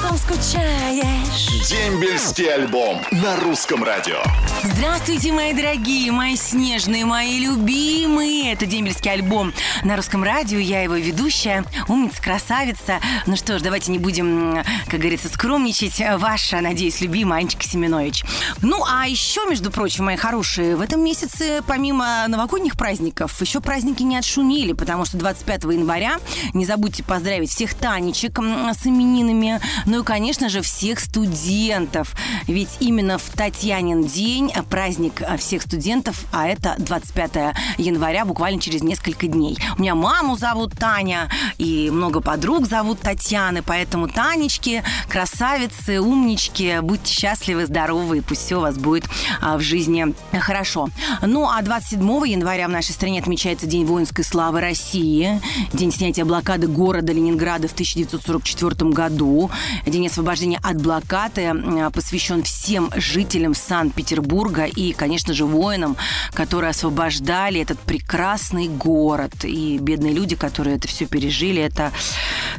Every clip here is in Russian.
потом скучаешь. Дембельский альбом на русском радио. Здравствуйте, мои дорогие, мои снежные, мои любимые. Это дембельский альбом на русском радио. Я его ведущая, умница, красавица. Ну что ж, давайте не будем, как говорится, скромничать. Ваша, надеюсь, любимая Анечка Семенович. Ну, а еще, между прочим, мои хорошие, в этом месяце, помимо новогодних праздников, еще праздники не отшумели, потому что 25 января не забудьте поздравить всех Танечек с именинами, ну и, конечно же, всех студентов. Ведь именно в Татьянин день праздник всех студентов, а это 25 января, буквально через несколько дней. У меня маму зовут Таня, и много подруг зовут Татьяны, поэтому Танечки, красавицы, умнички, будьте счастливы, здоровы, и пусть все у вас будет а, в жизни хорошо. Ну, а 27 января в нашей стране отмечается День воинской славы России, день снятия блокады города Ленинграда в 1944 году, день освобождения от блокады посвящен всем жителям Санкт-Петербурга и, конечно же, воинам, которые освобождали этот прекрасный город. И бедные люди, которые это все пережили, это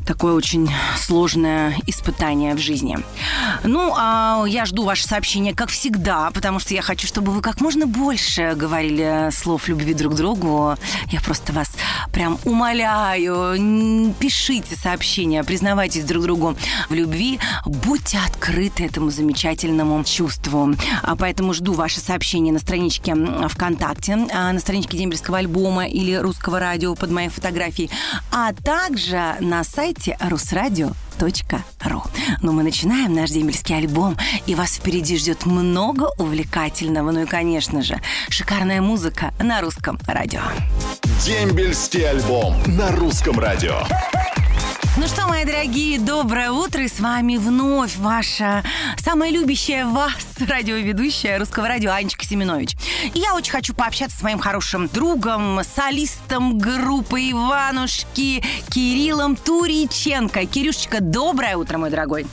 такое очень сложное испытание в жизни. Ну, а я жду ваше сообщение, как всегда, потому что я хочу, чтобы вы как можно больше говорили слов любви друг другу. Я просто вас прям умоляю, пишите сообщения, признавайтесь друг другу в любви, будьте открыты этому замечательному чувству. А поэтому жду ваши сообщения на страничке ВКонтакте, а, на страничке Дембельского альбома или Русского радио под моей фотографией, а также на сайте русрадио ру. Ну, мы начинаем наш дембельский альбом, и вас впереди ждет много увлекательного. Ну и, конечно же, шикарная музыка на русском радио. Дембельский альбом на русском радио. Ну что, мои дорогие, доброе утро. И с вами вновь ваша самая любящая вас радиоведущая русского радио Анечка Семенович. И я очень хочу пообщаться с моим хорошим другом, солистом группы Иванушки Кириллом Туриченко. Кирюшечка, доброе утро, мой дорогой.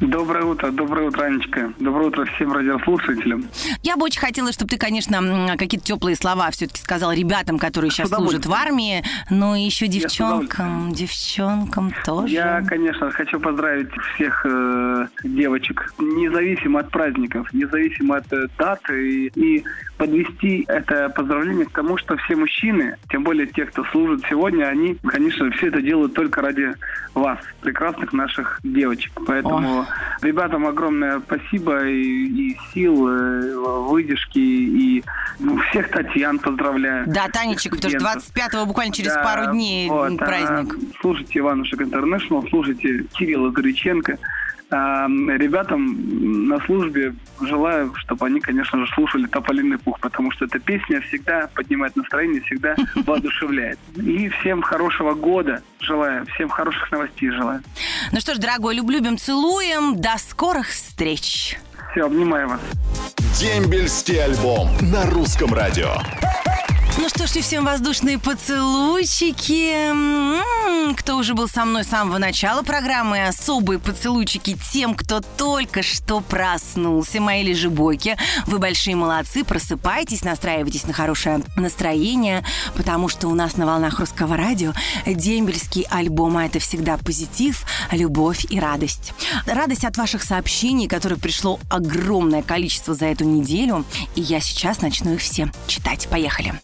Доброе утро, доброе утро, Анечка. Доброе утро всем радиослушателям. Я бы очень хотела, чтобы ты, конечно, какие-то теплые слова все-таки сказал ребятам, которые сейчас служат в армии, но еще девчонкам, девчонкам тоже. Я, конечно, хочу поздравить всех э, девочек, независимо от праздников, независимо от э, даты и, и подвести это поздравление к тому, что все мужчины, тем более те, кто служит сегодня, они, конечно, все это делают только ради вас, прекрасных наших девочек. Поэтому О. ребятам огромное спасибо и, и сил, э, выдержки, и ну, всех Татьян поздравляю. Да, Танечек, потому что 25-го буквально через да, пару дней вот, праздник. А, слушайте Иванушек Интернешнл, слушайте Кирилла Горяченко. А, ребятам на службе желаю, чтобы они, конечно же, слушали «Тополиный пух», потому что эта песня всегда поднимает настроение, всегда воодушевляет. И всем хорошего года желаю, всем хороших новостей желаю. Ну что ж, дорогой, любим, целуем. До скорых встреч. Все, обнимаю вас. Дембельский альбом на русском радио. Ну что ж, и всем воздушные поцелуйчики. М-м-м, кто уже был со мной с самого начала программы, особые поцелуйчики тем, кто только что проснулся. Мои лежебойки, вы большие молодцы, просыпайтесь, настраивайтесь на хорошее настроение, потому что у нас на волнах русского радио дембельский альбом, а это всегда позитив, любовь и радость. Радость от ваших сообщений, которых пришло огромное количество за эту неделю, и я сейчас начну их все читать. Поехали.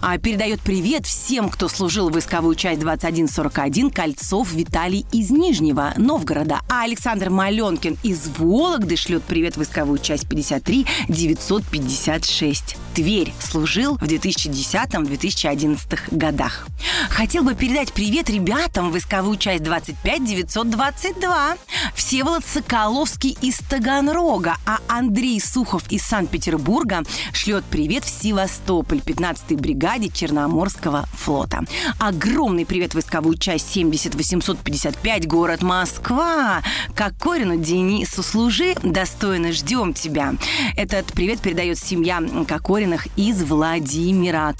А, передает привет всем, кто служил в войсковую часть 2141 Кольцов Виталий из Нижнего Новгорода. А Александр Маленкин из Вологды шлет привет войсковую часть 53 956. Тверь служил в 2010-2011 годах. Хотел бы передать привет ребятам войсковую часть 25 922. Всеволод Соколовский из Таганрога, а Андрей Сухов из Санкт-Петербурга шлет привет в Севастополь, 15-й бригаде Черноморского флота. Огромный привет войсковую часть 70 855, город Москва. Кокорину Денису служи, достойно ждем тебя. Этот привет передает семья Кокориных из Владимира.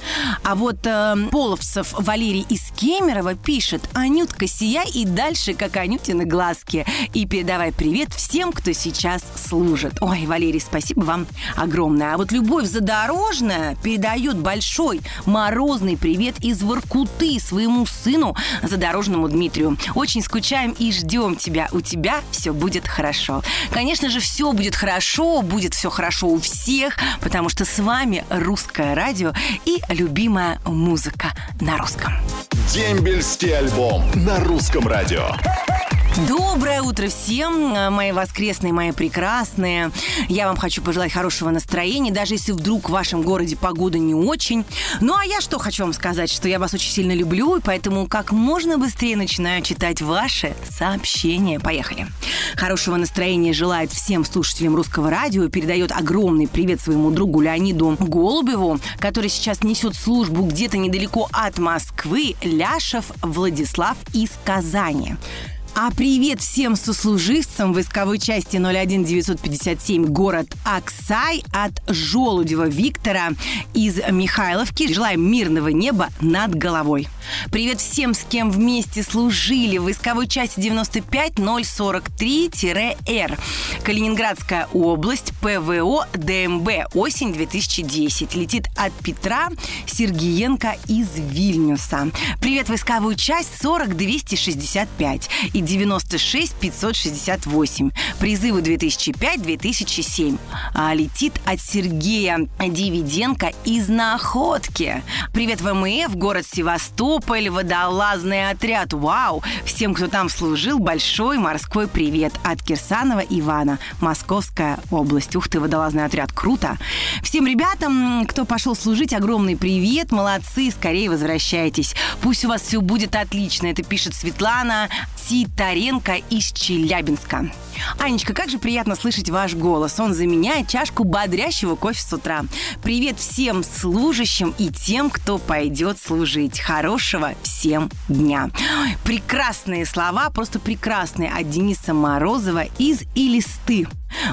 А вот э, Половцев Валерий из Кемерово пишет «Анютка, сия и дальше, как Анютины глазки». И передавай привет всем, кто сейчас служит. Ой, Валерий, спасибо вам огромное. А вот Любовь Задорожная передает большой морозный привет из Воркуты своему сыну Задорожному Дмитрию. Очень скучаем и ждем тебя. У тебя все будет хорошо. Конечно же, все будет хорошо, будет все хорошо у всех, потому что с вами русское радио и любимая музыка на русском. Дембельский альбом на русском радио. Доброе утро всем, э, мои воскресные, мои прекрасные. Я вам хочу пожелать хорошего настроения, даже если вдруг в вашем городе погода не очень. Ну а я что хочу вам сказать, что я вас очень сильно люблю, и поэтому как можно быстрее начинаю читать ваши сообщения. Поехали. Хорошего настроения желает всем слушателям русского радио, передает огромный привет своему другу Леониду Голубеву, который сейчас несет службу где-то недалеко от Москвы, Ляшев Владислав из Казани. А привет всем сослуживцам войсковой части 01957 город Аксай от Желудева Виктора из Михайловки. Желаем мирного неба над головой. Привет всем, с кем вместе служили в войсковой части 95043-Р. Калининградская область, ПВО, ДМБ, осень 2010. Летит от Петра Сергиенко из Вильнюса. Привет, войсковую часть 40265 и 96 568. Призывы 2005-2007. А, летит от Сергея Дивиденко из Находки. Привет, ВМФ, город Севастополь, водолазный отряд. Вау! Всем, кто там служил, большой морской привет от Кирсанова Ивана, Московская область. Ух ты, водолазный отряд, круто! Всем ребятам, кто пошел служить, огромный привет, молодцы, скорее возвращайтесь. Пусть у вас все будет отлично. Это пишет Светлана Титаренко из Челябинска. Анечка, как же приятно слышать ваш голос. Он заменяет чашку бодрящего кофе с утра. Привет всем служащим и тем, кто пойдет служить. Хорошего всем дня. Ой, прекрасные слова, просто прекрасные от Дениса Морозова из Илисты.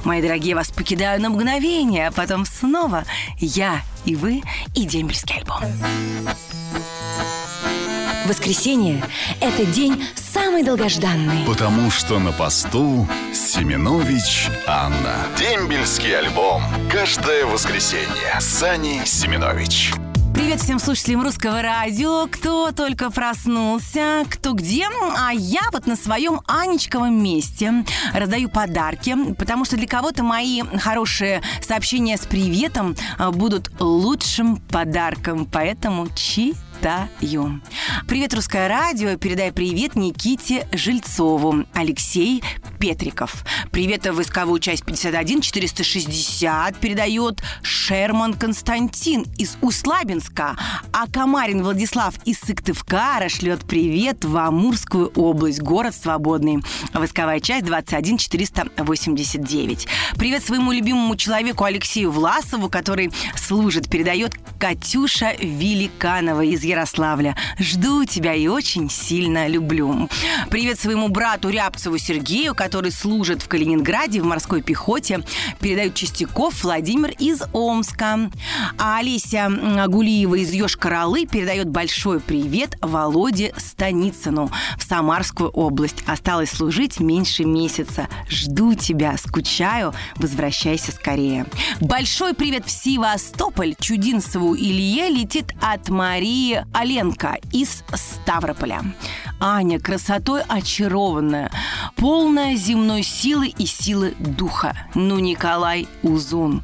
Мои дорогие, вас покидаю на мгновение, а потом снова я и вы и дембельский альбом. Воскресенье – это день самый долгожданный. Потому что на посту Семенович Анна. Дембельский альбом. Каждое воскресенье. Сани Семенович. Привет всем слушателям русского радио, кто только проснулся, кто где. А я вот на своем Анечковом месте раздаю подарки, потому что для кого-то мои хорошие сообщения с приветом а, будут лучшим подарком. Поэтому чи читаю. Привет, Русское радио. Передай привет Никите Жильцову. Алексей Петриков. Привет, войсковую часть 51 460 передает Шерман Константин из Услабинска. А Камарин Владислав из Сыктывкара шлет привет в Амурскую область, город Свободный. Войсковая часть 21 489. Привет своему любимому человеку Алексею Власову, который служит, передает Катюша Великанова из Ярославля. Жду тебя и очень сильно люблю. Привет своему брату Рябцеву Сергею, который служит в Калининграде в морской пехоте. Передают Чистяков Владимир из Омска. А Олеся Гулиева из Ёж-Королы передает большой привет Володе Станицыну в Самарскую область. Осталось служить меньше месяца. Жду тебя, скучаю, возвращайся скорее. Большой привет в Севастополь. Чудинцеву Илье летит от Марии Оленко из Ставрополя. Аня красотой очарованная, полная земной силы и силы духа. Ну, Николай Узун.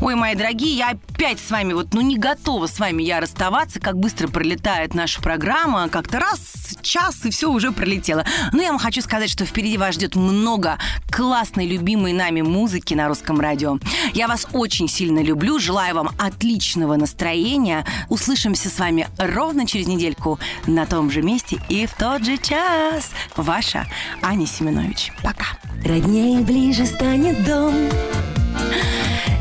Ой, мои дорогие, я опять с вами, вот, ну, не готова с вами я расставаться, как быстро пролетает наша программа. Как-то раз, час, и все уже пролетело. Но я вам хочу сказать, что впереди вас ждет много классной, любимой нами музыки на русском радио. Я вас очень сильно люблю, желаю вам отличного настроения. Услышимся с вами ровно через недельку на том же месте и в тот же час. Ваша Аня Семенович. Пока. Роднее ближе станет дом,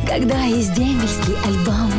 когда есть дембельский альбом.